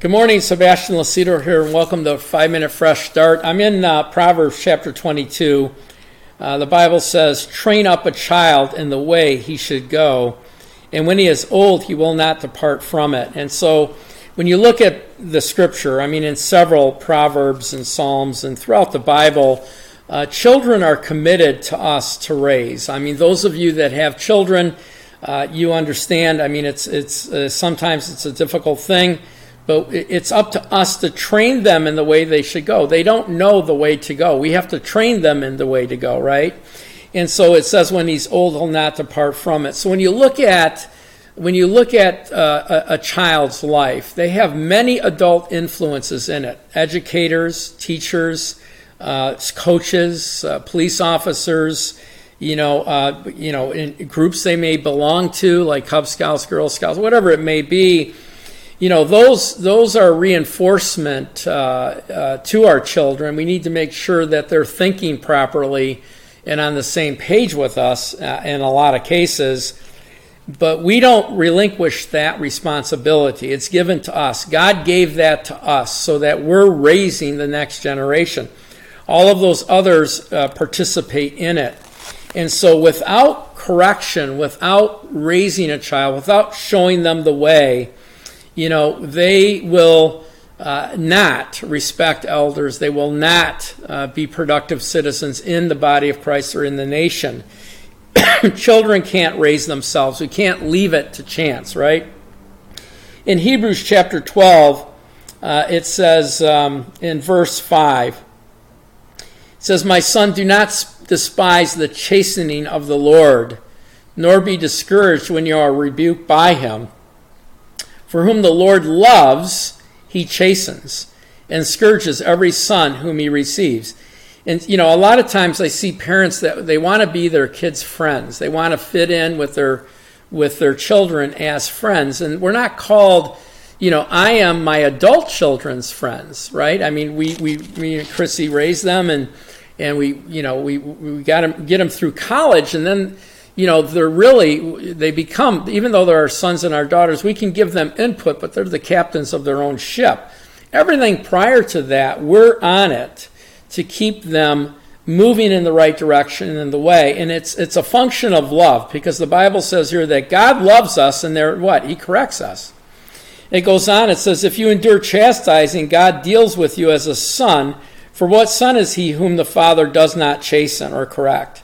Good morning, Sebastian Lacido here, and welcome to Five Minute Fresh Start. I'm in uh, Proverbs chapter 22. Uh, the Bible says, Train up a child in the way he should go, and when he is old, he will not depart from it. And so, when you look at the scripture, I mean, in several Proverbs and Psalms and throughout the Bible, uh, children are committed to us to raise. I mean, those of you that have children, uh, you understand. I mean, it's it's uh, sometimes it's a difficult thing but it's up to us to train them in the way they should go. They don't know the way to go. We have to train them in the way to go, right? And so it says, when he's old, he'll not depart from it. So when you look at when you look at uh, a, child's life, they have many adult influences in it: educators, teachers, uh, coaches, uh, police officers. You know, uh, you know, in groups they may belong to, like Cub Scouts, Girl Scouts, whatever it may be you know those those are reinforcement uh, uh, to our children. We need to make sure that they're thinking properly and on the same page with us uh, in a lot of cases. But we don't relinquish that responsibility. It's given to us. God gave that to us so that we're raising the next generation. All of those others uh, participate in it. And so, without correction, without raising a child, without showing them the way, you know, they will uh, not respect elders. They will not uh, be productive citizens in the body of Christ or in the nation. Children can't raise themselves. We can't leave it to chance, right? In Hebrews chapter 12, uh, it says um, in verse 5, it says, My son, do not despise the chastening of the Lord, nor be discouraged when you are rebuked by him. For whom the Lord loves, he chastens and scourges every son whom he receives. And, you know, a lot of times I see parents that they want to be their kids' friends. They want to fit in with their, with their children as friends. And we're not called, you know, I am my adult children's friends, right? I mean, we, we, me and Chrissy raised them and, and we, you know, we, we got to get them through college. And then, you know, they're really, they become, even though they're our sons and our daughters, we can give them input, but they're the captains of their own ship. Everything prior to that, we're on it to keep them moving in the right direction and the way. And it's, it's a function of love because the Bible says here that God loves us and there, what? He corrects us. It goes on, it says, If you endure chastising, God deals with you as a son. For what son is he whom the Father does not chasten or correct?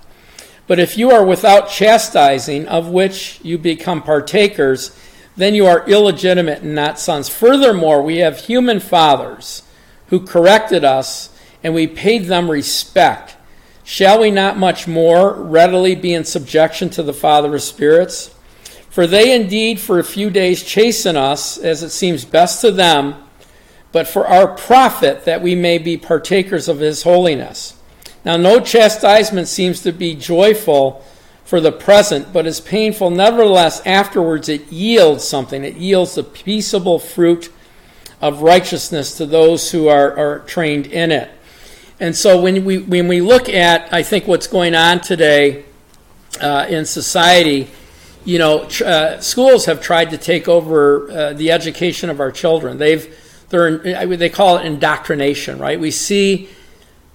But if you are without chastising, of which you become partakers, then you are illegitimate and not sons. Furthermore, we have human fathers who corrected us, and we paid them respect. Shall we not much more readily be in subjection to the Father of spirits? For they indeed for a few days chasten us, as it seems best to them, but for our profit, that we may be partakers of his holiness. Now, no chastisement seems to be joyful for the present, but is painful. Nevertheless, afterwards it yields something. It yields the peaceable fruit of righteousness to those who are, are trained in it. And so when we, when we look at, I think, what's going on today uh, in society, you know, uh, schools have tried to take over uh, the education of our children. They've, they're, they call it indoctrination, right? We see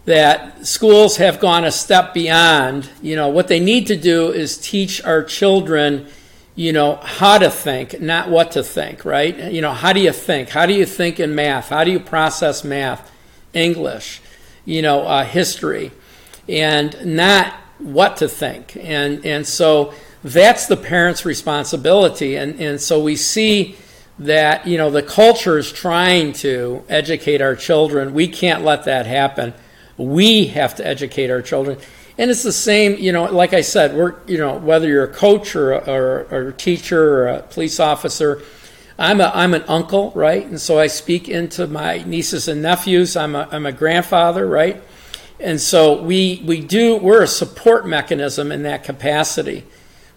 that schools have gone a step beyond. You know, what they need to do is teach our children, you know, how to think, not what to think, right? You know, how do you think? How do you think in math? How do you process math, English, you know, uh, history, and not what to think. And, and so that's the parent's responsibility. And, and so we see that, you know, the culture is trying to educate our children. We can't let that happen we have to educate our children. And it's the same, you know, like I said, we're, you know, whether you're a coach or, or, or a teacher or a police officer, I'm, a, I'm an uncle, right? And so I speak into my nieces and nephews. I'm a, I'm a grandfather, right? And so we, we do, we're a support mechanism in that capacity.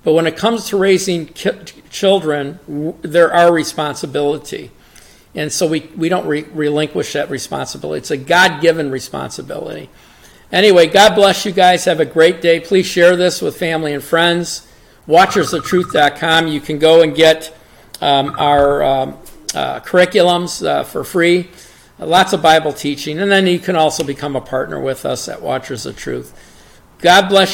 But when it comes to raising ki- children, they're our responsibility. And so we, we don't re- relinquish that responsibility. It's a God given responsibility. Anyway, God bless you guys. Have a great day. Please share this with family and friends. Watchersoftruth.com. You can go and get um, our, um, uh, curriculums uh, for free, lots of Bible teaching, and then you can also become a partner with us at Watchers of Truth. God bless you.